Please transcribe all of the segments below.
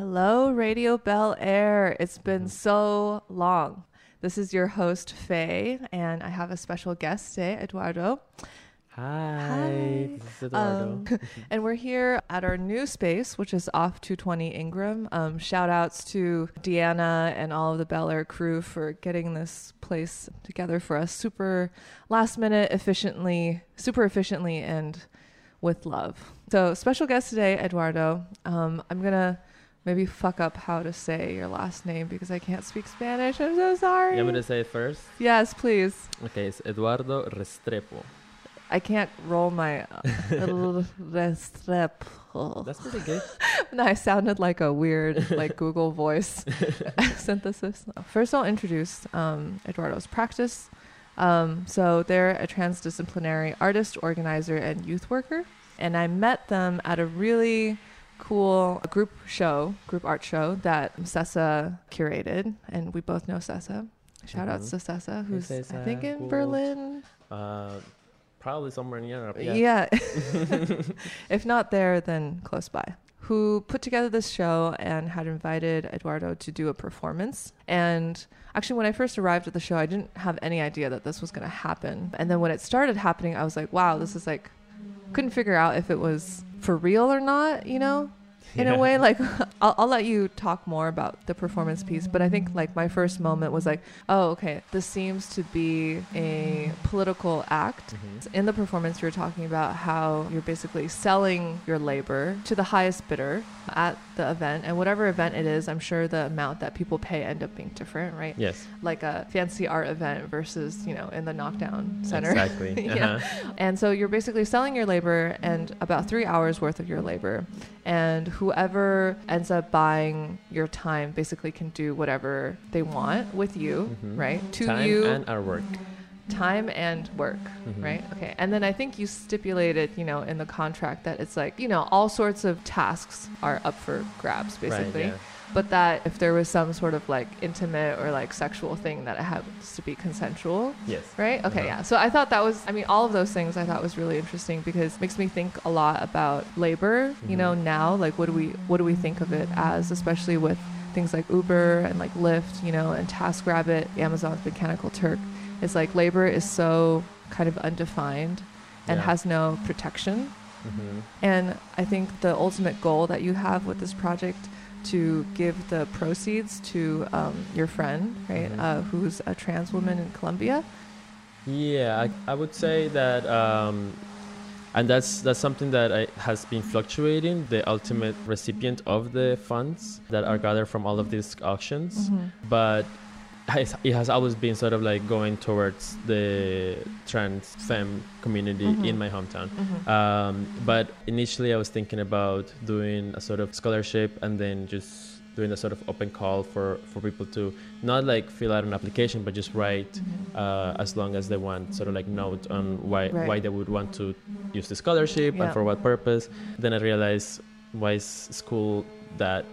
Hello, Radio Bel Air. It's been so long. This is your host, Faye, and I have a special guest today, Eduardo. Hi, Hi. this is Eduardo. Um, and we're here at our new space, which is off 220 Ingram. Um, shout outs to Deanna and all of the Bel Air crew for getting this place together for us super last minute, efficiently, super efficiently, and with love. So, special guest today, Eduardo. Um, I'm going to maybe fuck up how to say your last name because I can't speak Spanish. I'm so sorry. you want me to say it first? Yes, please. Okay, it's Eduardo Restrepo. I can't roll my uh, Restrepo. That's pretty good. No, I sounded like a weird, like Google voice synthesis. First, I'll introduce um, Eduardo's practice. Um, so, they're a transdisciplinary artist, organizer, and youth worker. And I met them at a really cool group show, group art show that Sessa curated. And we both know Sessa. Shout outs to Sessa, who's, I Sessa, think, in. Berlin. Uh, probably somewhere in Europe. Yeah. Yeah. if not there, then close by. Who put together this show and had invited Eduardo to do a performance. And actually, when I first arrived at the show, I didn't have any idea that this was going to happen. And then when it started happening, I was like, wow, this is like, couldn't figure out if it was for real or not, you know? In Yeah. a way like I'll, I'll let you talk more about the performance piece but i think like my first moment was like oh okay this seems to be a political act Mhm. in the performance you're talking about how you're basically selling your labor to the highest bidder at the event and whatever event it is i'm sure the amount that people pay end up being different right Yes, like a fancy art event versus you know in the knockdown center exactly. Yeah. Uh-huh. and so you're basically selling your labor and about three hours worth of your labor. And whoever ends up buying your time basically can do whatever they want with you, Mhm. right? To Time you, and our work. time and work, Mhm. right? Okay. And then I think you stipulated, you know, in the contract that it's like, you know, all sorts of tasks are up for grabs, basically. Right, yeah. But that if there was some sort of like intimate or like sexual thing, that it has to be consensual Yes. right okay Uh-huh. yeah so i thought that was i mean all of those things i thought was really interesting because it makes me think a lot about labor you know Mhm. now like what do we what do we think of it as especially with things like uber and like lyft you know and taskrabbit amazon's mechanical turk it's like labor is so kind of undefined and Yeah. has no protection Mhm. and I think the ultimate goal that you have with this project to give the proceeds to um, your friend, right, Mhm. uh, who's a trans woman in Colombia. Yeah, I, I would say that, um, and that's that's something that I, has been fluctuating. The ultimate recipient of the funds that are gathered from all of these auctions, but has- it has always been sort of like going towards the trans femme community Mhm. in my hometown. Mhm. Um, but initially, I was thinking about doing a sort of scholarship and then just doing a sort of open call for, for people to not like fill out an application, but just write Mhm. uh, as long as they want sort of like note on why Right. why they would want to use the scholarship Yeah. and for what purpose. Then I realized why is school that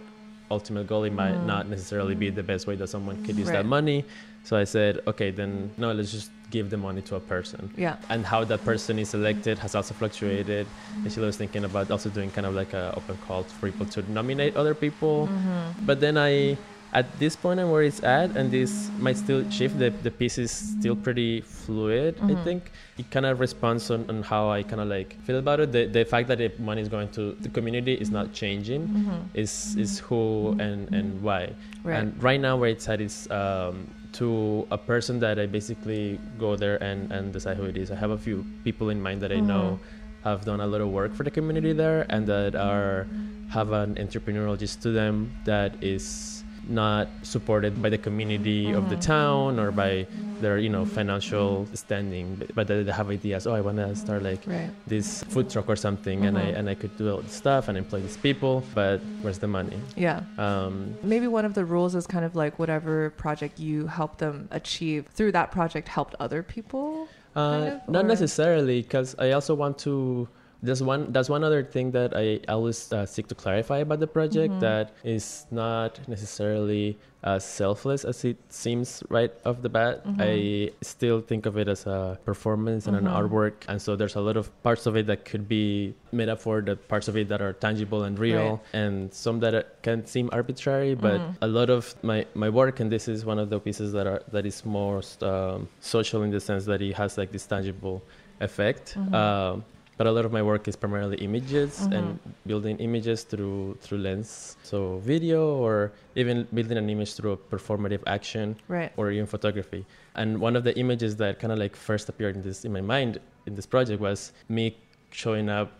ultimate goal it might Mhm. not necessarily be the best way that someone could use Right. that money. So I said, okay, then no, let's just give the money to a person Yeah. and how that person is elected has also fluctuated. Initially, I was thinking about also doing kind of like an open call for people to nominate other people. Mhm. But then I, at this point and where it's at, and this might still shift, the, the piece is still pretty fluid, I Mhm. think. It kind of responds on, on how I kind of like feel about it. The, the fact that the money is going to the community is not changing. Mhm. Is is who and, and why. Right. And right now, where it's at is um, to a person that I basically go there and, and decide who it is. I have a few people in mind that I know have done a lot of work for the community there and that are have an entrepreneurial gist to them that is not supported by the community of the Mhm. town or by their you know financial standing but- but they have ideas oh i want to start like Right. this food truck or something and i Mhm. and i could do all this stuff and employ these people but where's the money Yeah. um Maybe one of the rules is kind of like whatever project you help them achieve through that project helped other people. Uh, kind of, not or- necessarily, because I also want to There's one. That's one other thing that I always uh, seek to clarify about the project. Mm-hmm. That is not necessarily as selfless as it seems right off the bat. Mm-hmm. I still think of it as a performance and an Mhm. artwork, and so there's a lot of parts of it that could be metaphor, the parts of it that are tangible and real, Right. and some that can seem arbitrary. But Mhm. a lot of my my work, and this is one of the pieces that are that is most um, social in the sense that it has like this tangible effect. Mhm. Um, but a lot of my work is primarily images Mhm. and building images through through lens, so video or even building an image through a performative action Right. or even photography. And one of the images that kind of like first appeared in this in my mind in this project was me showing up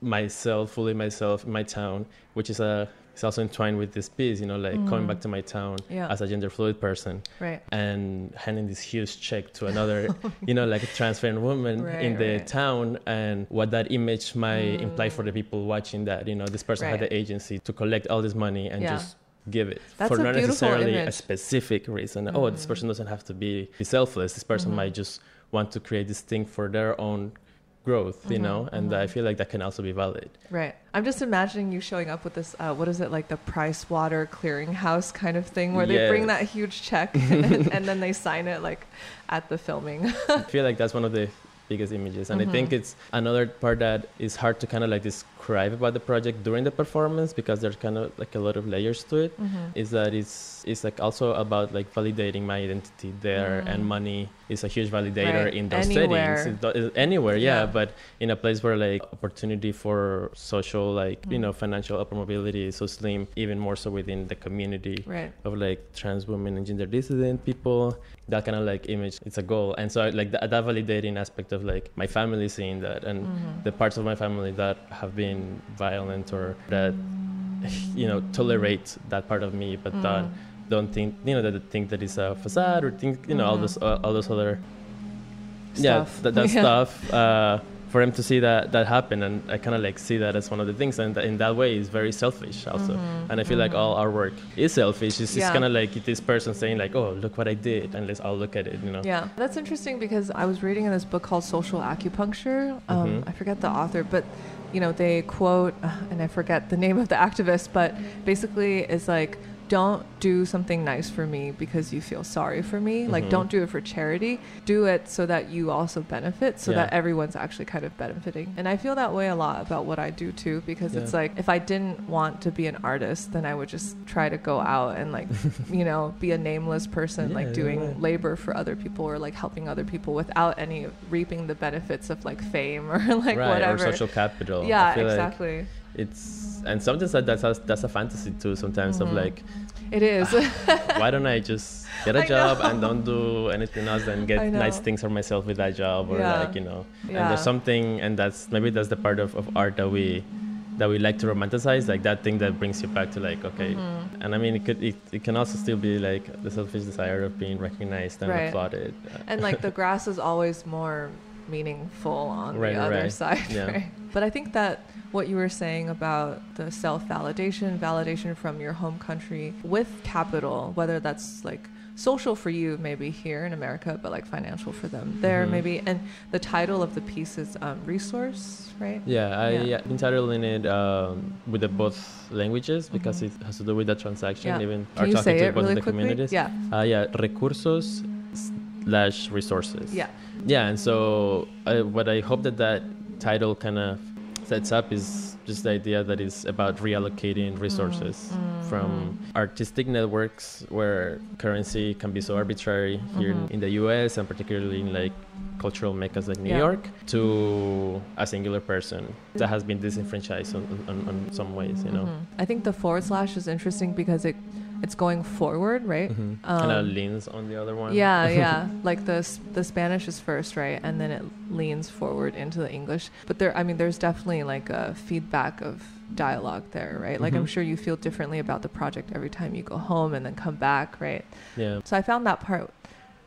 myself, fully myself in my town, which is a it's also entwined with this piece, you know, like coming Mhm. back to my town Yeah. as a gender fluid person Right. and handing this huge check to another, you know, like a transparent woman Right, in the right. town, and what that image might Mm. imply for the people watching that, you know, this person had the agency to collect all this money and Yeah. just give it That's for not necessarily a specific reason. Oh, this Mm. person doesn't have to be, selfless. This person Mhm. might just want to create this thing for their own growth, you Mhm, know, and mhm. I feel like that can also be valid. Right. I'm just imagining you showing up with this, uh, what is it, like the Price Water Clearinghouse kind of thing where they bring that huge check and, and then they sign it like at the filming. I feel like that's one of the biggest images, and I think it's another part that is hard to kind of like describe about the project during the performance because there's kind of like a lot of layers to it. Mhm. Is that it's it's like also about like validating my identity there, Mm. and money is a huge validator Right. in those Anywhere. settings. It anywhere, yeah, Yeah. but in a place where like opportunity for social, like you Mm. know, financial upper mobility is so slim, even more so within the community Right. of like trans women and gender dissident people that kind of like image it's a goal and so like that, that validating aspect of like my family seeing that and Mhm. the parts of my family that have been violent or that you know tolerate that part of me but that Mm. don't think you know that think that it's a facade or think you know all Mhm. those uh, all those other yeah Stuff. that, that Yeah. stuff uh for him to see that that happen and i kind of like see that as one of the things and in that way it's very selfish also Mhm, and i feel like mhm. all our work is selfish it's, Yeah. kind of like this person saying like oh look what i did and let's all look at it you know Yeah, that's interesting because I was reading in this book called Social Acupuncture. Um, Mhm. I forget the author, but you know they quote, and I forget the name of the activist, but basically it's like, don't do something nice for me because you feel sorry for me. Like, Mhm. don't do it for charity. Do it so that you also benefit, so Yeah. that everyone's actually kind of benefiting. And I feel that way a lot about what I do too, because it's like if I didn't want to be an artist, then I would just try to go out and like, you know, be a nameless person, Yeah, like doing labor for other people or like helping other people without any reaping the benefits of like fame or like right whatever. or social capital yeah, feel like exactly. It's and sometimes that that's a, that's a fantasy too sometimes of Mhm. like It is. why don't i just get a I job know. and don't do anything else and get nice things for myself with that job or Yeah. like you know and there's something and that's maybe that's the part of, of art that we that we like to romanticize like that thing that brings you back to like okay Mhm. and i mean it could it, it can also still be like the selfish desire of being recognized and Right. applauded and like the grass is always more meaningful on Right, the other right. side Yeah. but i think that what you were saying about the self-validation validation from your home country with capital whether that's like social for you maybe here in america but like financial for them there Mhm. maybe and the title of the piece is um, resource right yeah i Yeah. been it um, with the both languages because Mhm. it has to do with that transaction Yeah. even can are talking to both really the quickly communities yeah uh, yeah recursos slash resources yeah yeah and so uh, what i hope that that title kind of sets up is just the idea that it's about reallocating resources Mm, from artistic networks where currency can be so arbitrary here in, Mhm. in the us and particularly in like cultural meccas like new Yeah. york to a singular person that has been disenfranchised on, on, on some ways you know Mhm. I think the forward slash is interesting because it it's going forward, right? Mhm. and it Um, leans on the other one Yeah, yeah. like the the Spanish is first, right, and then it leans forward into the English. But there, I mean, there's definitely like a feedback of dialogue there, right? Like I'm Mhm. sure you feel differently about the project every time you go home and then come back, right? yeah So I found that part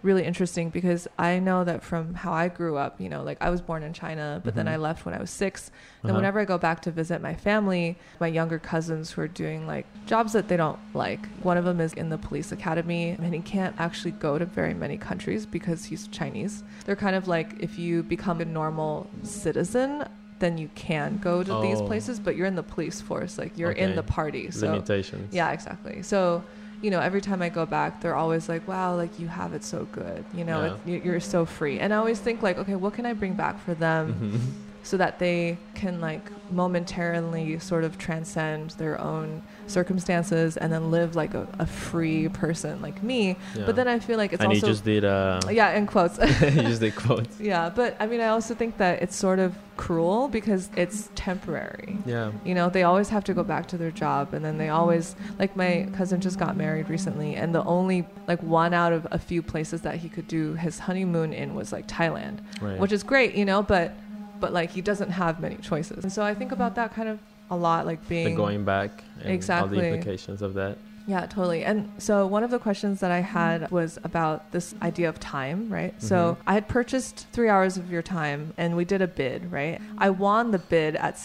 really interesting because I know that from how I grew up, you know, like I was born in China, but then Mhm. I left when I was six. And Uh-huh. whenever I go back to visit my family, my younger cousins who are doing like jobs that they don't like, one of them is in the police academy and he can't actually go to very many countries because he's Chinese. They're kind of like if you become a normal citizen, then you can go to these Oh. places. But you're in the police force, like you're in the party. So Limitations. yeah, exactly. So, you know, every time I go back, they're always like, "Wow, like you have it so good." You know, Yeah. it, you're so free. And I always think like, okay, what can I bring back for them Mhm. so that they can like momentarily sort of transcend their own circumstances and then live like a, a free person like me. Yeah. But then I feel like it's and also you just did uh yeah, in quotes. you just did quotes. yeah, but I mean, I also think that it's sort of cruel because it's temporary. Yeah. You know, they always have to go back to their job and then they always like my cousin just got married recently and the only like one out of a few places that he could do his honeymoon in was like Thailand, Right. which is great, you know, but but like he doesn't have many choices. And so I think about that kind of a lot like being the going back and all the implications of that. Yeah, totally. And so one of the questions that I had was about this idea of time, right? So Mhm. I had purchased three hours of your time and we did a bid, right? I won the bid at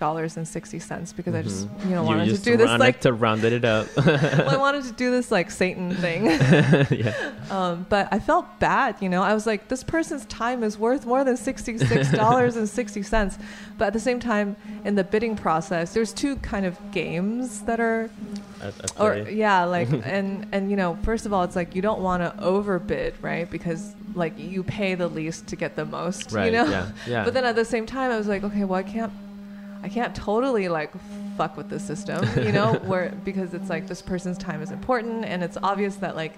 $66.60 cents because I just, Mhm. you know, you wanted to do this like, to round it up. well, I wanted to do this like Satan thing. yeah. Um, but I felt bad, you know. I was like, this person's time is worth more than sixty-six dollars and sixty cents. But at the same time, in the bidding process, there's two kind of games that are, or yeah, like, and and you know, first of all, it's like you don't want to overbid, right? Because like you pay the least to get the most, right. you know. Yeah. Yeah. But then at the same time, I was like, okay, well, I can't, I can't totally like fuck with the system, you know, where because it's like this person's time is important, and it's obvious that like,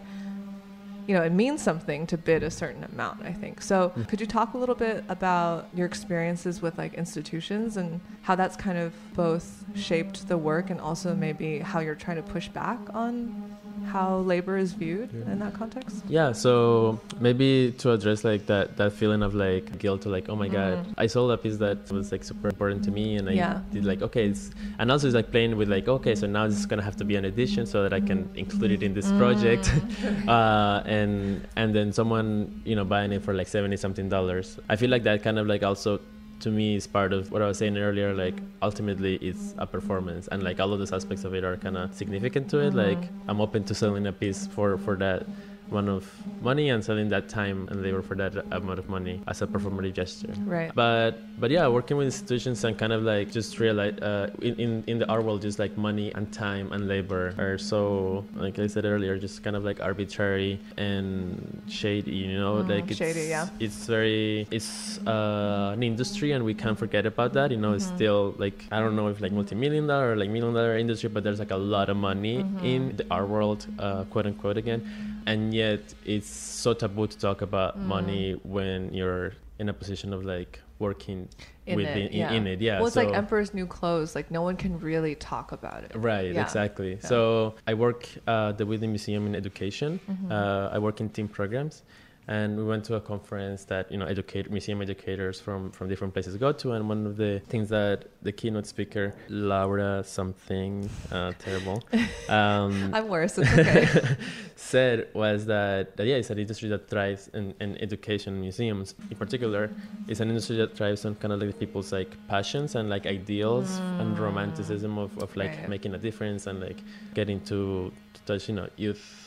you know, it means something to bid a certain amount. I think so. Mm. Could you talk a little bit about your experiences with like institutions and how that's kind of both shaped the work and also maybe how you're trying to push back on how labor is viewed Yeah. in that context? Yeah, so maybe to address like that that feeling of like guilt, or like oh my god, Mhm. I sold a piece that was like super important to me, and I Yeah. did like okay, it's, and also it's like playing with like okay, so now this is gonna have to be an addition so that I can include it in this project, Mm. uh, and and then someone you know buying it for like seventy something dollars. I feel like that kind of like also to me is part of what I was saying earlier. Like ultimately, it's a performance, and like all of those aspects of it are kind of significant to it. Mhm. Like I'm open to selling a piece for for that amount of money and selling that time and labor for that amount of money as a performative gesture. Right. But but yeah, working with institutions and kind of like just realize uh, in, in in the art world, just like money and time and labor are so like I said earlier, just kind of like arbitrary and shady. You know, Mm, like it's shady, yeah. it's very it's uh, an industry and we can't forget about that. You know, it's Mhm. still like I don't know if like multi-million dollar or like million dollar industry, but there's like a lot of money Mhm. in the art world, uh, quote unquote again, and yet it's so taboo to talk about Mm. money when you're in a position of like working In with it, the- in, yeah. in it. Yeah. well, it's so- like Emperor's New Clothes. Like no one can really talk about it. Right, Yeah. exactly. Yeah. So I work at the Whitney Museum in education. Mhm. Uh, I work in team programs, and we went to a conference that you know educate museum educators from from different places go to. And one of the things that the keynote speaker Laura something uh, terrible um, I'm worse. Okay. said was that, that yeah, it's an industry that thrives in, in education museums in particular. It's an industry that thrives on kind of like people's like passions and like ideals and romanticism of, of like Right. making a difference and like getting to, to touch you know youth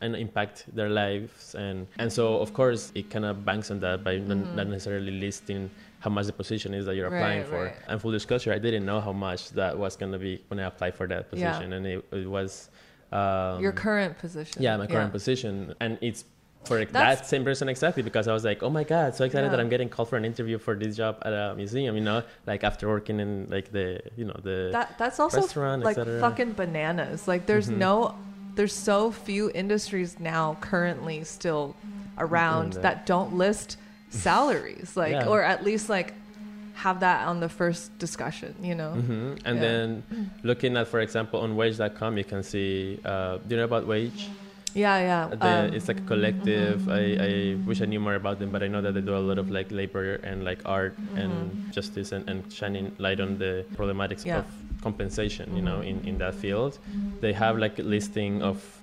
and impact their lives and and so of course it kind of banks on that by not, Mhm. not necessarily listing how much the position is that you're Right, applying for right. and full disclosure i didn't know how much that was going to be when i applied for that Yeah. position and it, it was um, Your current position. yeah, my current position, and it's for that same person exactly because I was like, oh my god, so excited that I'm getting called for an interview for this job at a museum. You know, like after working in like the you know the That that's also restaurant, like fucking bananas. Like there's Mhm. no there's so few industries now currently still around that. that don't list salaries like Yeah. or at least like have that on the first discussion, you know. hmm And Yeah. then looking at, for example, on Wage.com, you can see. Uh, do you know about Wage? Yeah, yeah. The, um, it's like a collective. I, I wish I knew more about them, but I know that they do a lot of like labor and like art and justice and, and shining light on the problematics Yeah. of compensation. You know, mm-hmm. in, in that field, they have like a listing of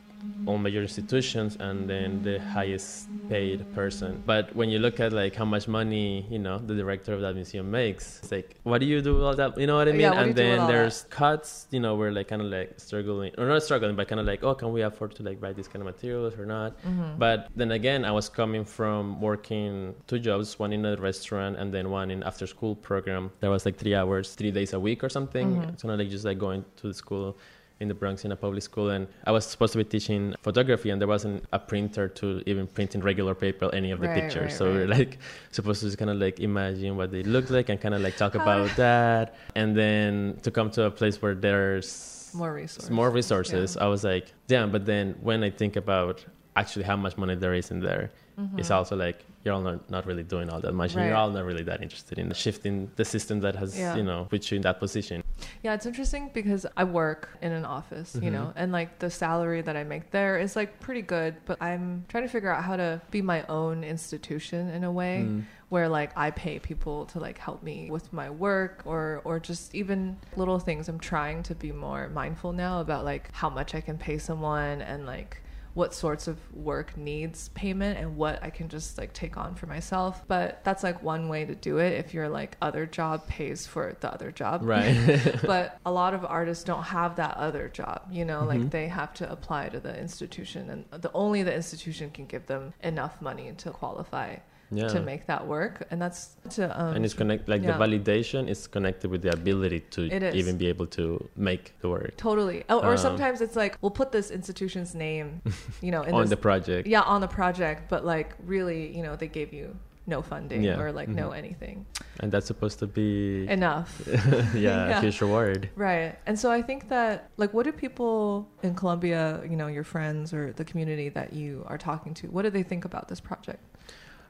all major institutions and then the highest paid person. But when you look at like how much money, you know, the director of that museum makes, it's like, what do you do with all that? You know what I mean? Yeah, and then there's cuts, you know, we're like kind of like struggling, or not struggling, but kind of like, oh, can we afford to like buy these kind of materials or not? Mm-hmm. But then again, I was coming from working two jobs, one in a restaurant and then one in after school program. That was like three hours, three days a week or something. Mhm. It's kind of like just like going to the school in the Bronx in a public school, and I was supposed to be teaching photography, and there wasn't a printer to even print in regular paper any of the Right, pictures. right, so we we're like supposed to just kind of like imagine what they look like and kind of like talk about that, and then to come to a place where there's More resources. more resources. I was like, damn. But then when I think about actually how much money there is in there, it's mm-hmm. also like you're all not, not really doing all that much, and you're Mm-hmm. All not really that interested in shifting the system that has Yeah. you know put you in that position. Yeah, it's interesting because I work in an office, you Mhm. know, and like the salary that I make there is like pretty good, but I'm trying to figure out how to be my own institution in a way Mm. where like I pay people to like help me with my work or or just even little things. I'm trying to be more mindful now about like how much I can pay someone and like what sorts of work needs payment and what I can just like take on for myself. But that's like one way to do it if your like other job pays for the other job. Right. but a lot of artists don't have that other job you know Mhm. like they have to apply to the institution and the only the institution can give them enough money to qualify yeah. to make that work and that's to um and it's connect like yeah. the validation is connected with the ability to even be able to make the work totally oh, or Um, sometimes it's like we'll put this institution's name you know in on this, the project. yeah on the project but like really you know they gave you no funding Yeah. or like no Mhm. anything And that's supposed to be enough yeah, Yeah. a huge reward. Right. And so I think that like what do people in Colombia, you know, your friends or the community that you are talking to, what do they think about this project?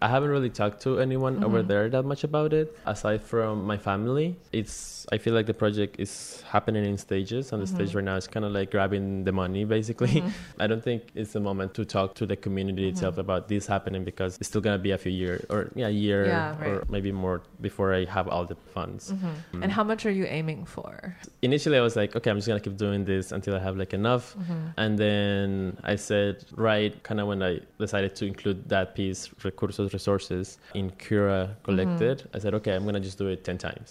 I haven't really talked to anyone over Mhm. there that much about it. Aside from my family, it's I feel like the project is happening in stages. And the Mhm. stage right now is kind of like grabbing the money, basically. Mhm. I don't think it's the moment to talk to the community itself Mhm. about this happening because it's still gonna be a few years or yeah, a year Yeah, or maybe more before I have all the funds. Mhm. And how much are you aiming for? Initially, I was like, okay, I'm just gonna keep doing this until I have like enough. Mhm. And then I said, right, kind of when I decided to include that piece, Recursos Resources, in Cura Collected, mm-hmm. I said, okay, I'm going to just do it 10 times.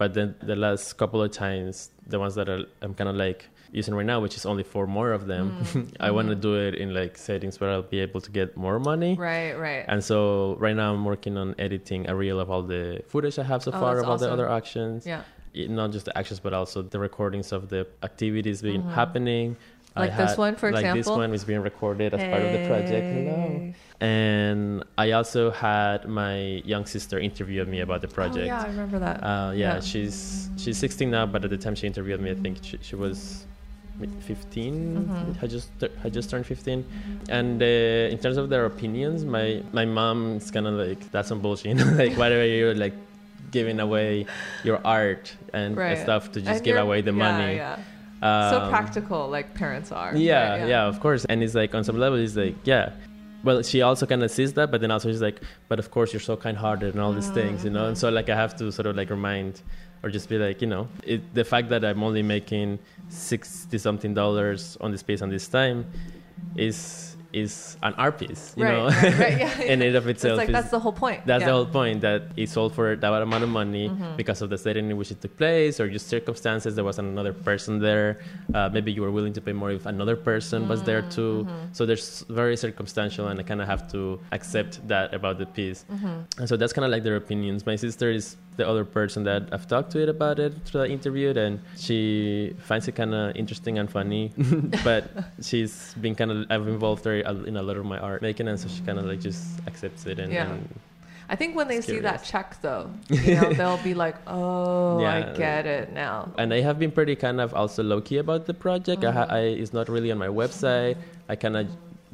But then the last couple of times, the ones that are, I'm kind of like using right now, which is only four more of them, mm. I want to mm-hmm. do it in like settings where I'll be able to get more money. Right, right. And so right now I'm working on editing a reel of all the footage I have so Oh, far of all the other actions yeah. it- not just the actions but also the recordings of the activities being Mhm. happening Like this one, for like example? this one is being recorded as part of the project hello and i also had my young sister interview me about the project Oh, yeah, I remember that. uh, yeah, Yeah. she's she's 16 now but at the time she interviewed me i think she, she was 15 Mhm. had just had just turned 15 and uh, in terms of their opinions my my mom is kind of like that's some bullshit like why are you like giving away your art and Right. stuff to just And give away the yeah, money Yeah. So Um, practical, like parents are. yeah, right? yeah, of course. And it's like on some level, it's like, yeah. Well, she also kind of sees that, but then also she's like, but of course you're so kind-hearted and all these things, you know. And so like I have to sort of like remind, or just be like, you know, it, the fact that I'm only making sixty something dollars on this space on this time is is an art piece, you right, know. right, right, yeah, in and of It's itself, like is- that's the whole point. that's yeah. the whole point that it sold for that amount of money Mhm. because of the setting in which it took place or just circumstances. There was another person there. Uh, maybe you were willing to pay more if another person was there Mm, too. mm-hmm. So there's very circumstantial, and I kind of have to accept that about the piece. Mhm. And so that's kind of like their opinions. My sister is the other person that I've talked to it about it through the interview, and she finds it kind of interesting and funny. but she's been kind of I've involved her in a lot of my art making, and so she kind of like just accepts it and. Yeah. and I think when they It's see that check, though, you know, they'll be like, "Oh, Yeah. I get it now." and I have been pretty kind of also low key about the project. I, ha- mm-hmm. I it's not really on my website. I kind of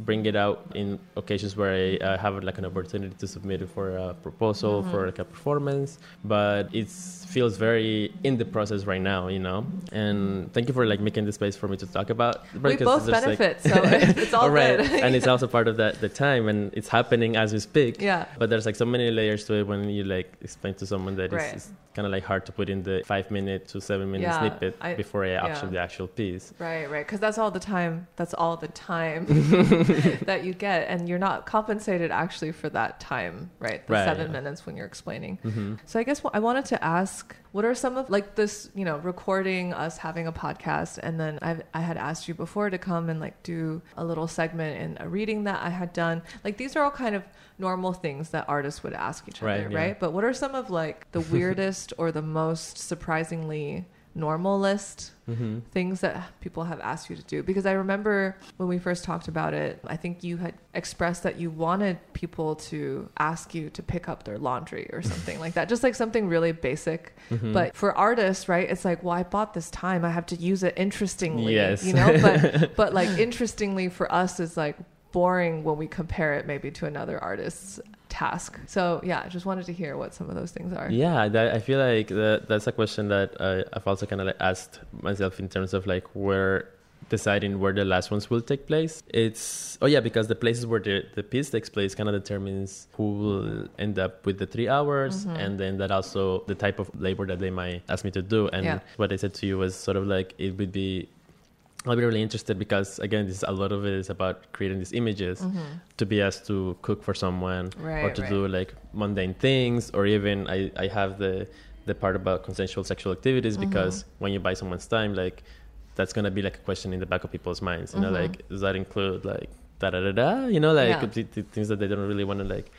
bring it out in occasions where I uh, have like an opportunity to submit it for a proposal for like a performance. But it feels very in the process right now, you know. And thank you for like making the space for me to talk about. We both there's, like- benefit, so it's, it's all All right, good. and it's also part of that the time, and it's happening as we speak. yeah. But there's like so many layers to it when you like explain to someone that Right. it's, kind of like hard to put in the five minute to seven minute Yeah, snippet I- before I action yeah. the actual piece. Right, right. Because that's all the time. That's all the time that you get, and you're not compensated actually for that time, right? The Right, seven yeah. minutes when you're explaining. hmm So I guess what I wanted to ask, what are some of like this, you know, recording us having a podcast, and then I I had asked you before to come and like do a little segment in a reading that I had done. Like these are all kind of normal things that artists would ask each other, Right, right? But what are some of like the weirdest or the most surprisingly normal list hmm things that people have asked you to do. Because i remember when we first talked about it i think you had expressed that you wanted people to ask you to pick up their laundry or something like that. Just like something really basic. Hmm but for artists right it's like well i bought this time. I have to use it interestingly Yes. you know? But but like interestingly for us is like boring when we compare it maybe to another artist's task so yeah just wanted to hear what some of those things are Yeah, that, I feel like that, that's a question that I, I've also kind of like asked myself in terms of like where deciding where the last ones will take place. It's oh yeah, because the places where the, the piece takes place kind of determines who will end up with the three hours, Mhm. and then that also the type of labor that they might ask me to do. And Yeah. what I said to you was sort of like it would be. I'll be really interested because again, this a lot of it is about creating these images Mhm. to be asked to cook for someone right or to right. do like mundane things or even I, I have the the part about consensual sexual activities Mm-hmm. because when you buy someone's time like that's gonna be like a question in the back of people's minds you know Mhm. like does that include like da da da da you know like Yeah. the, the things that they don't really want to like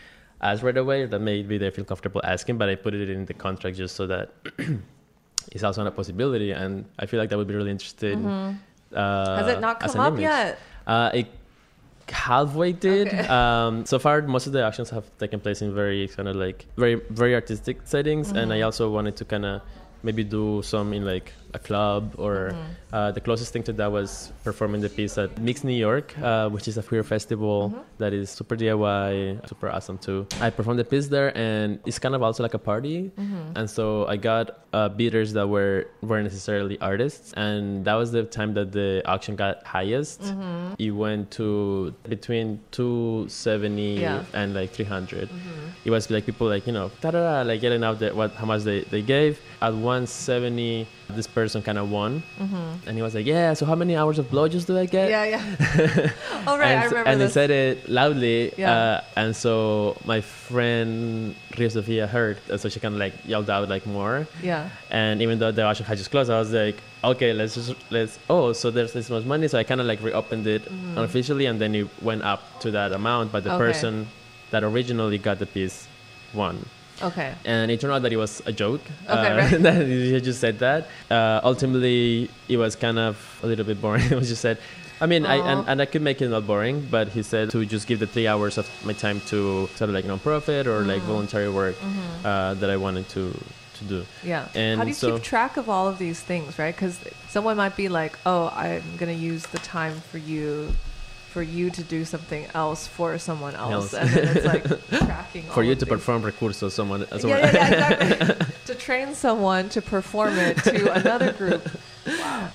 ask right away that maybe they feel comfortable asking but I put it in the contract just so that it's also a possibility and I feel like that would be really interesting Mhm. Uh, has it not come up image. yet Uh, it halfway did. Okay. Um, so far, most of the actions have taken place in very kind of like very very artistic settings, and I also wanted to kind of maybe do some in like a club or Mhm. uh, the closest thing to that was performing the piece at Mix New York, uh, which is a queer festival Mhm. that is super DIY, super awesome too. I performed the piece there, and it's kind of also like a party. Mhm. And so I got uh, bidders that were weren't necessarily artists, and that was the time that the auction got highest. Mhm. It went to between 270 Yeah. and like 300. Mhm. It was like people like you know like getting out there what how much they, they gave. At 170, this person kind of won, Mhm. and he was like, yeah. So how many hours of blowjobs do I get? Yeah, yeah. oh, right. and, I remember and this. he said it loudly, Yeah. uh, and so my friend Ria Sofia heard, and so she kind of like yelled out like more. yeah. And even though the auction had just closed, I was like, okay, let's just let's. Oh, so there's this much money, so I kind of like reopened it Mhm. unofficially, and then it went up to that amount. But the Okay. person that originally got the piece won, Okay. and it turned out that it was a joke. Okay, uh, right. that he just said that. Uh, ultimately, it was kind of a little bit boring. it was just said. I mean, I, and, and I could make it not boring, but he said to just give the three hours of my time to sort of like non-profit or like Mhm. voluntary work Mhm. uh, that I wanted to to do. Yeah. And How do you so- keep track of all of these things, right? Because someone might be like, "Oh, I'm going to use the time for you, for you to do something else for someone else," Else. and then it's like For you to these. perform recursos, someone, Yeah, someone yeah, yeah, exactly. to train someone to perform it to another group.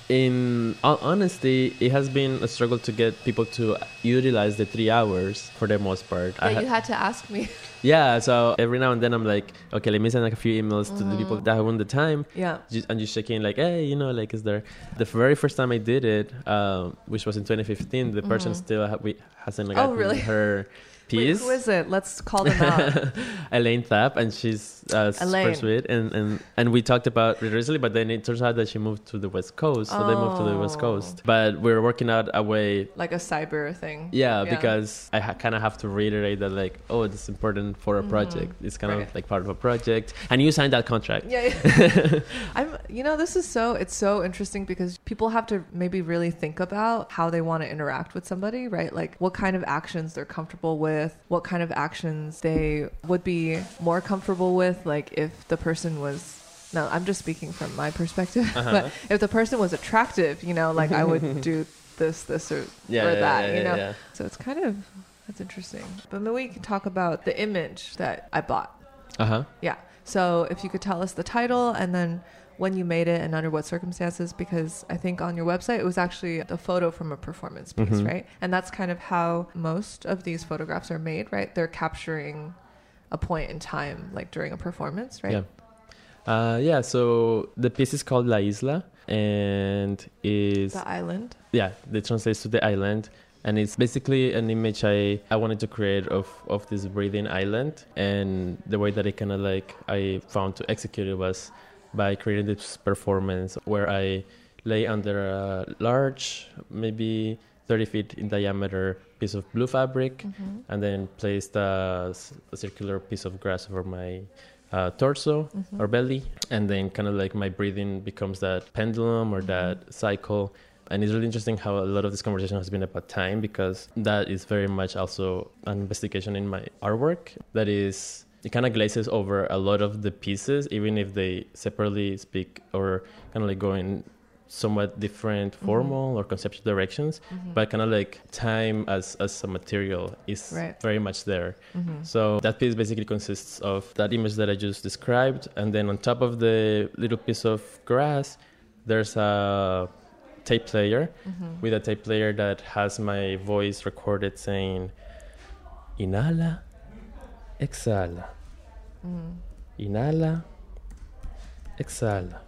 In all honesty, it has been a struggle to get people to utilize the three hours for the most part. I ha- you had to ask me. yeah, so every now and then I'm like, okay, let me send like a few emails to the Mm-hmm. people that have won the time. Yeah. Just, and just checking like, hey, you know, like, is there? The very first time I did it, uh, which was in 2015, the person Mhm. still ha- we, hasn't like Oh, gotten really? her Wait, who is it? Let's call them out. Elaine Thapp, and she's uh, super sweet. And, and, and we talked about it recently, but then it turns out that she moved to the West Coast. So they moved to the West Oh. Coast. But we're working out a way. like a cyber thing. Yeah, because I ha- kind of have to reiterate that, like, oh, it's important for a Mhm. project. It's kind Right. of like part of a project. And you signed that contract. Yeah, yeah. I'm. You know, this is so. It's so interesting because people have to maybe really think about how they want to interact with somebody, right? Like what kind of actions they're comfortable with, what kind of actions they would be more comfortable with, like if the person was. No, I'm just speaking from my perspective. Uh-huh. But if the person was attractive, you know, like I would do this, this, or, Yeah, or yeah, that, yeah, you know. So it's kind of that's interesting. But maybe we can talk about the image that I bought. Uh huh. Yeah. So if you could tell us the title and then when you made it and under what circumstances, because I think on your website it was actually a photo from a performance piece, Mhm. right? And that's kind of how most of these photographs are made, right? They're capturing a point in time, like during a performance, right? Yeah. Uh, yeah, so the piece is called La Isla and is The island. yeah, it translates to the island and it's basically an image I, I wanted to create of, of this breathing island and the way that I kind of like I found to execute it was by creating this performance where I lay under a large maybe 30 feet in diameter piece of blue fabric Mm-hmm. and then placed a circular piece of grass over my uh, torso Mm-hmm. or belly and then kind of like my breathing becomes that pendulum or that cycle and it's really interesting how a lot of this conversation has been about time because that is very much also an investigation in my artwork that is it kind of glazes over a lot of the pieces even if they separately speak or kind of like go in somewhat different formal or conceptual directions Mm-hmm. but kind of like time as as a material is Right. very much there Mm-hmm. so that piece basically consists of that image that I just described, and then on top of the little piece of grass, there's a tape player Mm-hmm. with a tape player that has my voice recorded saying, "Inhala, exhala, Mm-hmm. inhala, exhala,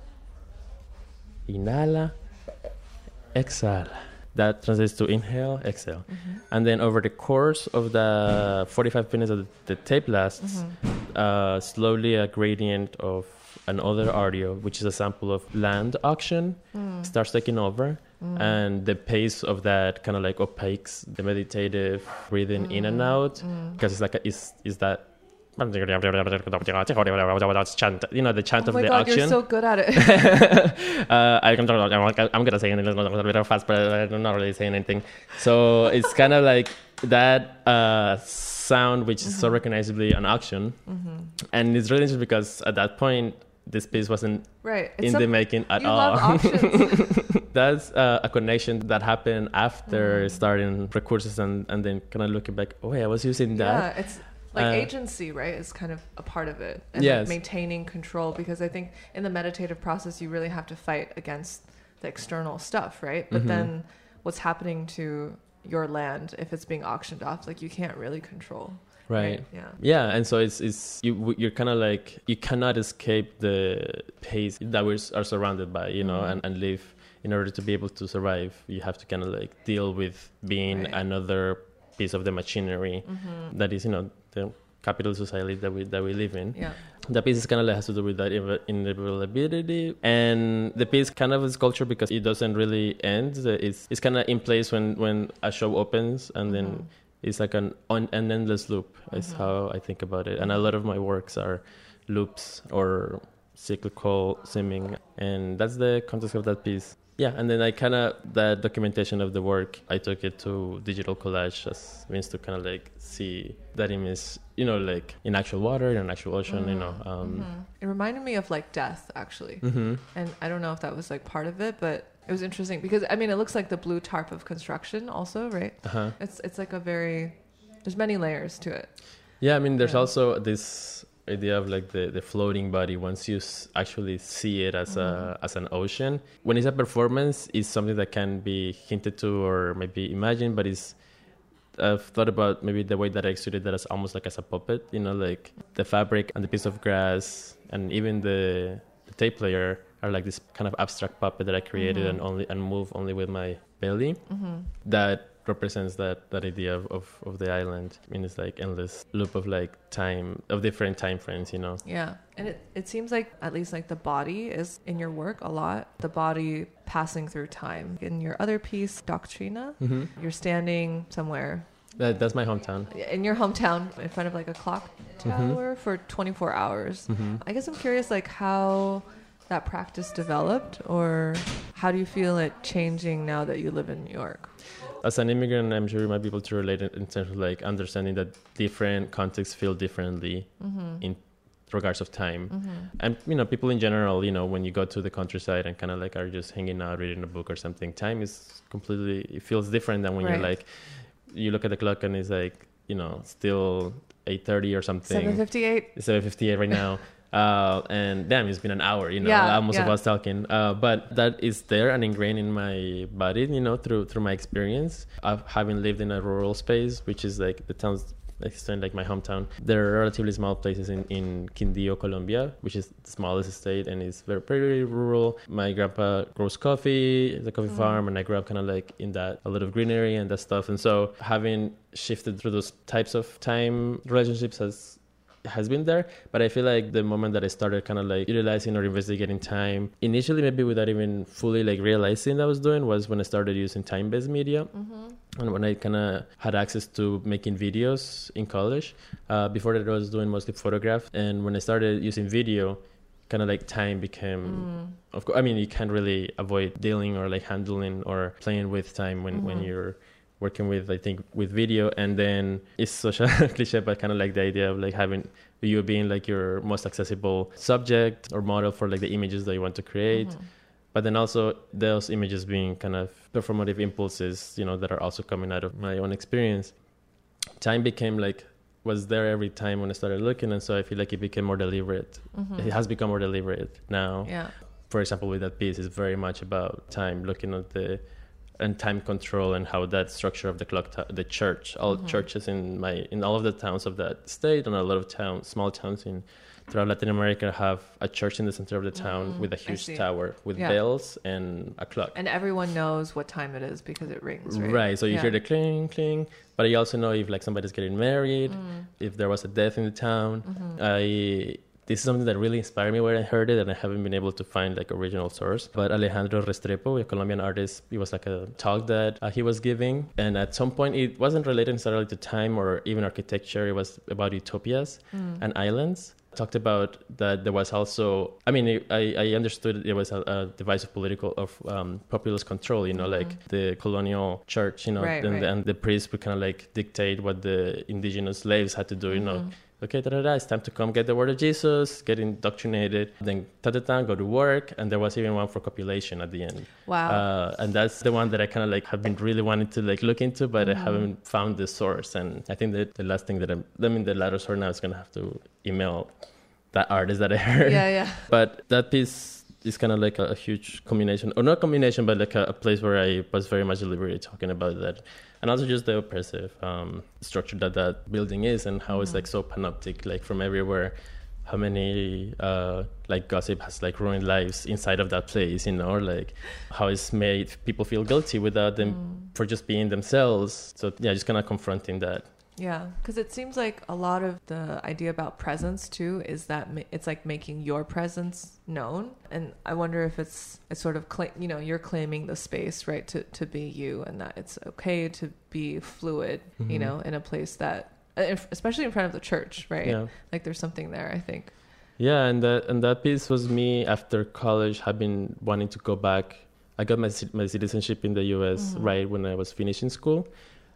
inhala, exhala." That translates to inhale, exhale. Mm-hmm. And then over the course of the 45 minutes that the tape lasts, Mm-hmm. uh, slowly a gradient of another audio, which is a sample of land auction, Mm. starts taking over. Mm. And the pace of that kind of like opaques the meditative breathing in and Mm. out Mm. because it's like a, is is that chant, you know, the chant Oh of my the god, auction. you're so good at it. uh, I'm, I'm gonna say it a little fast, but I'm not really saying anything. So it's kind of like that uh, sound, which is so Mm-hmm. recognizably an auction, and it's really interesting because at that point this piece wasn't right. It's in some- the making at you all. That's uh, a connection that happened after Mm. starting Recursos and, and then kind of looking back. Oh, yeah, I was using that. Yeah, it's like Uh, agency, right? Is kind of a part of it, and Yes. like maintaining control. Because I think in the meditative process, you really have to fight against the external stuff, right? But Mhm. then, what's happening to your land if it's being auctioned off? Like you can't really control, right. Yeah. Yeah, and so it's it's you you're kind of like you cannot escape the pace that we are surrounded by, you know, Mhm. and, and live in order to be able to survive. You have to kind of like deal with being Right. another piece of the machinery Mm-hmm. that is, you know, the capital society that we that we live in. Yeah. The piece is kind of like has to do with that inevitability, and the piece kind of is culture because it doesn't really end. It's it's kind of in place when when a show opens, and then Mhm. it's like an un- an endless loop. Is Mhm. how I think about it, and a lot of my works are loops or cyclical seeming, and that's the context of that piece. Yeah, and then I kind of that documentation of the work, I took it to digital collage as means to kind of like see that image, you know, like in actual water, in an actual ocean, you know. Um, Mhm. It reminded me of like death, actually. hmm And I don't know if that was like part of it, but it was interesting because I mean, it looks like the blue tarp of construction, also, right? Uh-huh. It's it's like a very there's many layers to it. Yeah, I mean, there's Yeah. also this idea of like the, the floating body once you s- actually see it as a as an ocean. When it's a performance, it's something that can be hinted to or maybe imagined, but it's I've thought about maybe the way that I executed that as almost like as a puppet, you know, like the fabric and the piece of grass and even the, the tape player are like this kind of abstract puppet that I created Mhm. and only and move only with my belly Mm-hmm. that represents that that idea of, of, of the island. I mean, it's like endless loop of like time of different time frames, you know. Yeah. And it, it seems like at least like the body is in your work a lot. The body passing through time. In your other piece, Doctrina, Mm-hmm. you're standing somewhere That, that's my hometown. in your hometown in front of like a clock Mhm. tower for 24 hours. Mm-hmm. I guess I'm curious like how that practice developed or how do you feel it changing now that you live in New York? As an immigrant, I'm sure you might be able to relate it in terms of like understanding that different contexts feel differently Mm-hmm. in regards of time. Mm-hmm. And you know, people in general, you know, when you go to the countryside and kind of like are just hanging out, reading a book or something, time is completely. It feels different than when you're like, you look at the clock and it's like, you know, still eight thirty or something. 758. It's seven fifty eight right now. Uh, and damn, it's been an hour, you know, Yeah, almost of us talking. Uh, but that is there and ingrained in my body, you know, through through my experience of having lived in a rural space, which is like the towns explain like my hometown. There are relatively small places in, in Quindío, Colombia, which is the smallest state and it's very, pretty rural. My grandpa grows coffee, the coffee mm. farm, and I grew up kind of like in that, a lot of greenery and that stuff. And so having shifted through those types of time relationships has has been there but i feel like the moment that i started kind of like utilizing or investigating time initially maybe without even fully like realizing that i was doing was when i started using time-based media mm-hmm. and when i kind of had access to making videos in college uh, before that i was doing mostly photograph and when i started using video kind of like time became mm. of course i mean you can't really avoid dealing or like handling or playing with time when mm-hmm. when you're working with I think with video. And then it's such a cliche but kind of like the idea of like having you being like your most accessible subject or model for like the images that you want to create. Mm-hmm. but then also those images being kind of performative impulses you know that are also coming out of my own experience. Time became like was there every time when I started looking. And so I feel like it became more deliberate. Mm-hmm. it has become more deliberate now. Yeah. For example with that piece it's very much about time looking at the and time control and how that structure of the clock t- the church all mm-hmm. churches in my in all of the towns of that state and a lot of towns small towns in throughout Latin America have a church in the center of the town mm, with a huge tower with yeah. bells and a clock. And everyone knows what time it is because it rings, right? Right. So you yeah. hear the cling, cling. But you also know if like somebody's getting married, mm. if there was a death in the town. Mm-hmm. I this is something that really inspired me when I heard it, and I haven't been able to find like original source. But Alejandro Restrepo, a Colombian artist, it was like a talk that uh, he was giving, and at some point it wasn't related necessarily to time or even architecture. It was about utopias mm. and islands talked about that there was also i mean i, I understood it was a, a device of political of um, populist control you know mm-hmm. like the colonial church you know right, and, right. and the priests would kind of like dictate what the indigenous slaves had to do you mm-hmm. know okay, da, da, da, it's time to come get the word of Jesus, get indoctrinated, then ta ta ta, go to work. And there was even one for copulation at the end. Wow. Uh, and that's the one that I kind of like have been really wanting to like look into, but mm-hmm. I haven't found the source. And I think that the last thing that I'm, I mean, the latter source now is going to have to email that artist that I heard. Yeah, yeah. But that piece is kind of like a, a, huge combination, or not combination, but like a, a place where I was very much deliberately talking about that and also just the oppressive um, structure that that building is and how mm-hmm. it's like so panoptic like from everywhere how many uh, like gossip has like ruined lives inside of that place you know or like how it's made people feel guilty without them mm. for just being themselves so yeah just kind of confronting that yeah, because it seems like a lot of the idea about presence too is that it's like making your presence known, and I wonder if it's it's sort of cla- you know you're claiming the space right to to be you, and that it's okay to be fluid, mm-hmm. you know, in a place that uh, especially in front of the church, right? Yeah. Like there's something there, I think. Yeah, and that and that piece was me after college. Have been wanting to go back. I got my my citizenship in the U.S. Mm-hmm. right when I was finishing school,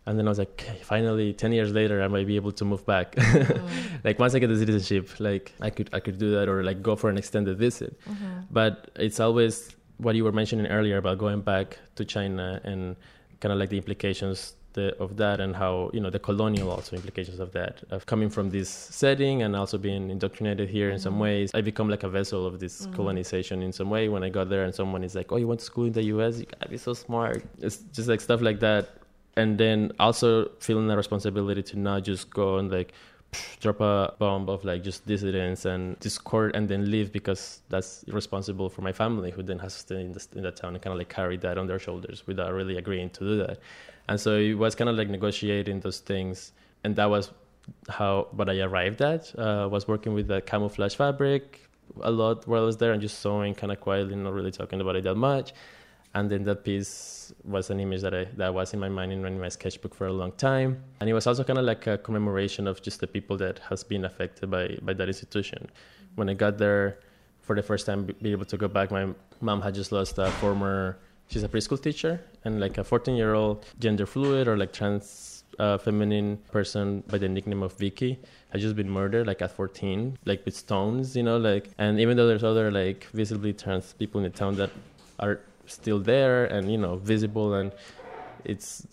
and then I was like, okay, finally, ten years later, I might be able to move back. Mm-hmm. like once I get the citizenship, like I could I could do that or like go for an extended visit. Mm-hmm. But it's always what you were mentioning earlier about going back to China and kind of like the implications the, of that and how you know the colonial also implications of that of coming from this setting and also being indoctrinated here mm-hmm. in some mm-hmm. ways i become like a vessel of this mm-hmm. colonization in some way when i got there and someone is like oh you went to school in the us you gotta be so smart it's just like stuff like that and then also feeling the responsibility to not just go and like drop a bomb of like just dissidents and discord and then leave because that's responsible for my family who then has to stay in, the, in that town and kind of like carry that on their shoulders without really agreeing to do that. And so it was kind of like negotiating those things. And that was how what i arrived at. Uh, was working with the camouflage fabric a lot while i was there and just sewing kind of quietly not really talking about it that much and then that piece was an image that I that was in my mind and in my sketchbook for a long time, and it was also kind of like a commemoration of just the people that has been affected by by that institution. When I got there for the first time, be able to go back, my mom had just lost a former. She's a preschool teacher and like a 14 year old gender fluid or like trans uh, feminine person by the nickname of Vicky had just been murdered like at 14, like with stones, you know, like and even though there's other like visibly trans people in the town that are still there and you know visible and it's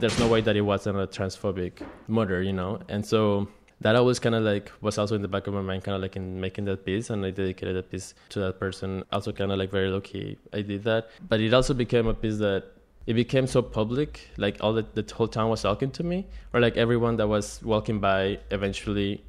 there's no way that it wasn't a transphobic murder you know and so that always kind of like was also in the back of my mind kind of like in making that piece and i dedicated that piece to that person also kind of like very low key i did that but it also became a piece that it became so public. Like all the, the whole town was talking to me, or like everyone that was walking by eventually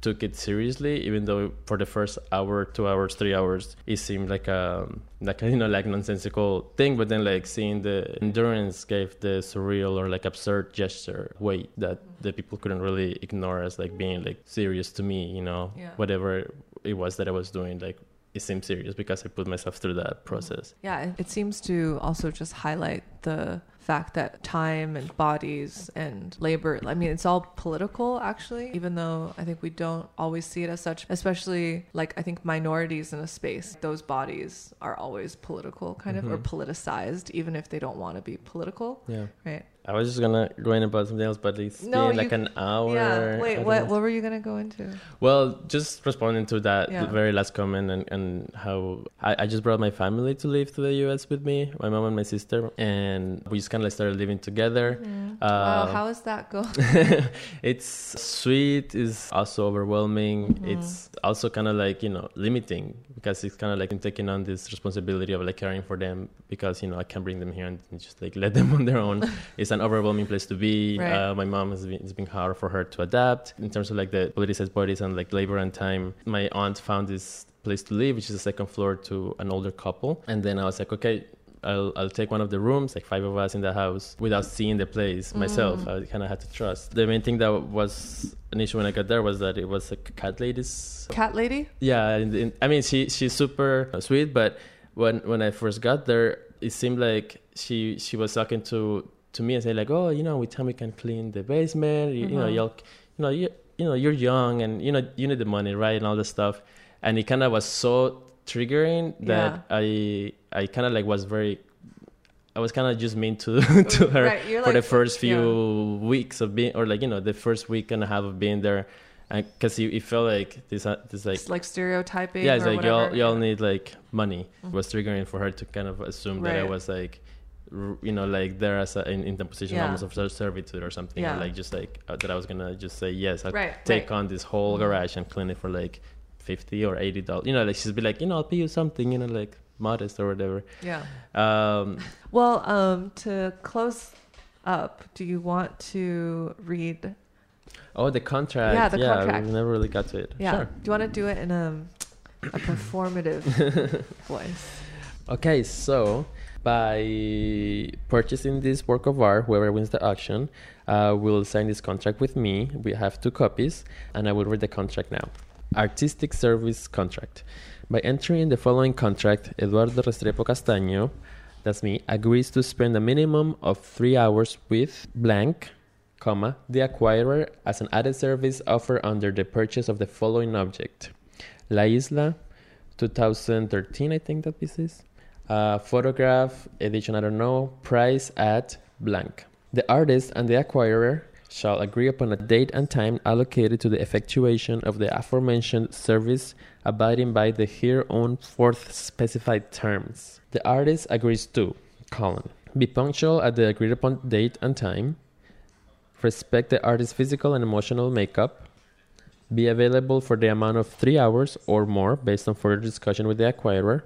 took it seriously, even though for the first hour, two hours, three hours, it seemed like a like you know like nonsensical thing. But then like seeing the endurance gave the surreal or like absurd gesture weight that the people couldn't really ignore as like being like serious to me. You know, Yeah. whatever it was that I was doing, like it seems serious because I put myself through that process. Yeah, it- seems to also just highlight the fact that time and bodies and labor, I mean, it's all political actually, even though I think we don't always see it as such, especially like I think minorities in a space, those bodies are always political kind of or Mhm. politicized, even if they don't want to be political, Yeah. right? I was just gonna go in about something else, but it's No, been like an hour. yeah. Wait, what, know. what were you going to go into? Well, just responding to that Yeah. very last comment and, and how I, I just brought my family to live to the US with me, my mom and my sister, and we just kind of like started living together. wow, Uh, how is that going? it's sweet, is also overwhelming. Mm-hmm. It's also kind of like, you know, limiting because it's kind of like I'm taking on this responsibility of like caring for them because, you know, I can't bring them here and just like let them on their own. it's an overwhelming place to be. Right. Uh, my mom has been, it's been hard for her to adapt in terms of like the politicized bodies and like labor and time. My aunt found this place to live, which is a second floor to an older couple. And then I was like, okay, I'll, I'll take one of the rooms, like five of us in the house, without seeing the place myself. Mm. I kind of had to trust. The main thing that was an issue when I got there was that it was a cat lady's. Cat lady? Yeah, and, and- I mean, she she's super sweet, but when when I first got there, it seemed like she she was talking to to me and say like, oh, you know, with time we can clean the basement. You, you know, Mhm. you'll you know you you know you're young and you know you need the money, right, and all this stuff. And it kind of was so triggering that I I kind of like was very I was kind of just mean to to her Right, for the first few weeks of being or like you know the first week and a half of being there because it, it felt like this uh, this like It's like stereotyping. yeah it's like y'all y'all need like money Mhm. it was triggering for her to kind of assume that I was like you know like there as a, in, in the position Yeah. almost of servitude or something Yeah. or like just like uh, that I was gonna just say yes I'll Right, take right. on this whole Mhm. garage and clean it for like 50 or 80 dollars you know like she'd be like you know I'll pay you something you know like modest or whatever Yeah. um Well, um, to close up, do you want to read? oh the contract Yeah, the contract. we never really got to it Yeah. sure Do you want to do it in a, a performative voice? Okay, so by purchasing this work of art, whoever wins the auction uh, will sign this contract with me. We have two copies, and I will read the contract now. Artistic Service Contract. By entering the following contract, Eduardo Restrepo Castaño, that's me, agrees to spend a minimum of three hours with blank, comma, the acquirer as an added service offered under the purchase of the following object. La Isla, 2013, I think that this is. Uh, photograph, edition, I don't know, price at blank. The artist and the acquirer shall agree upon a date and time allocated to the effectuation of the aforementioned service, abiding by the hereon forth specified terms. The artist agrees to, colon, be punctual at the agreed upon date and time, respect the artist's physical and emotional makeup, be available for the amount of three hours or more based on further discussion with the acquirer,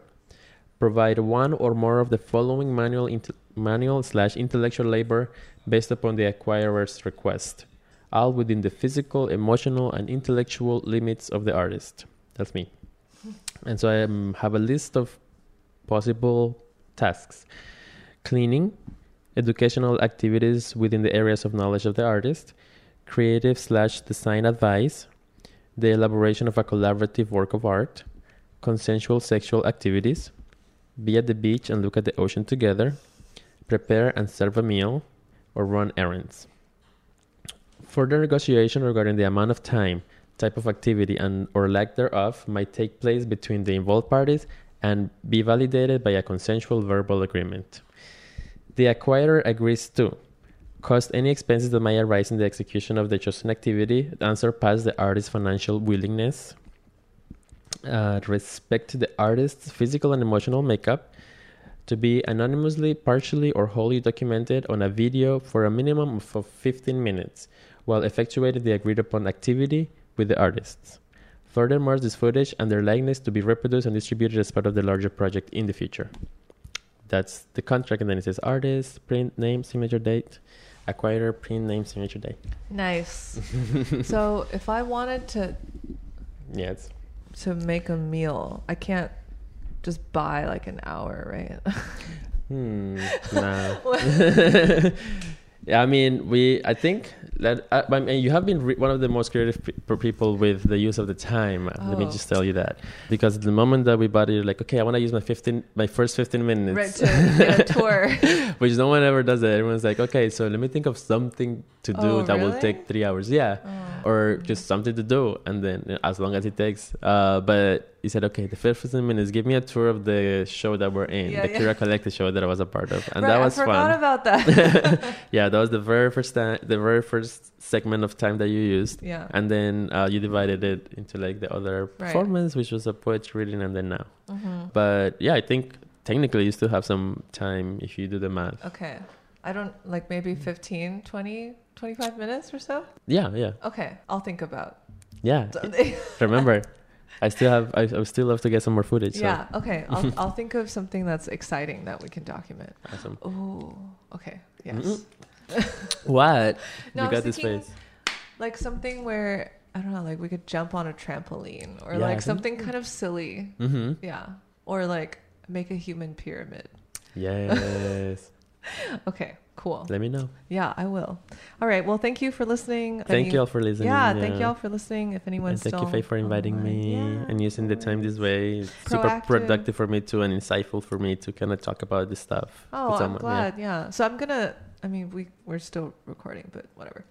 provide one or more of the following manual manual slash intellectual labor based upon the acquirer's request, all within the physical, emotional, and intellectual limits of the artist. That's me. And so I um, have a list of possible tasks: cleaning, educational activities within the areas of knowledge of the artist, creative slash design advice, the elaboration of a collaborative work of art, consensual sexual activities, be at the beach and look at the ocean together, prepare and serve a meal, or run errands. Further negotiation regarding the amount of time, type of activity, and or lack thereof might take place between the involved parties and be validated by a consensual verbal agreement. The acquirer agrees to cost any expenses that may arise in the execution of the chosen activity and surpass the artist's financial willingness. Uh, respect the artist's physical and emotional makeup to be anonymously, partially, or wholly documented on a video for a minimum of of 15 minutes while effectuating the agreed upon activity with the artists. Furthermore, this footage and their likeness to be reproduced and distributed as part of the larger project in the future. that's the contract, and then it says artist, print, name, signature date, acquirer, print, name, signature date. Nice. so if I wanted to Yeah, it's to make a meal, I can't just buy like an hour, right? Hmm. Nah. yeah, I mean, we. I think that. I, I mean, you have been re- one of the most creative pe- people with the use of the time. Let me Oh. just tell you that because the moment that we bought it, you're like, okay, I want to use my fifteen, my first fifteen minutes, right to get a tour. which no one ever does that. Everyone's like, okay, so let me think of something to do Oh, that will take three hours. Yeah. Oh. Or just something to do, and then as long as it takes. Uh, but he said, okay, the first 15 minutes, give me a tour of the show that we're in, Yeah, the yeah. Kira Collective show that I was a part of, and right, that was I forgot fun. about that. yeah, that was the very first time, the very first segment of time that you used, yeah. and then uh, you divided it into like the other Right. performance, which was a poetry reading, and then now. hmm But yeah, I think technically you still have some time if you do the math. Okay. I don't like maybe 15, 20, 25 minutes or so. Yeah, yeah, Okay. I'll think about yeah. Remember, I still have, I, I still love to get some more footage. So. yeah. Okay. I'll, I'll think of something that's exciting that we can document. Awesome. Oh, okay. Yes. Mm-mm. What? No, you got this face. Like something where, I don't know, like we could jump on a trampoline or Yeah, like something kind of silly. Mm-hmm. Yeah. Or like make a human pyramid. Yes. Okay. Cool. Let me know. Yeah, I will. All right. Well, thank you for listening. Thank you all for listening. Yeah, thank you all for listening. If And anyone's thank you, Faye, for inviting online. me Yeah, and using the time this way. It's super productive for me too and insightful for me to kind of talk about this stuff. Oh, I'm someone, yeah. glad. Yeah. So I'm gonna. I mean, we we're still recording, but whatever.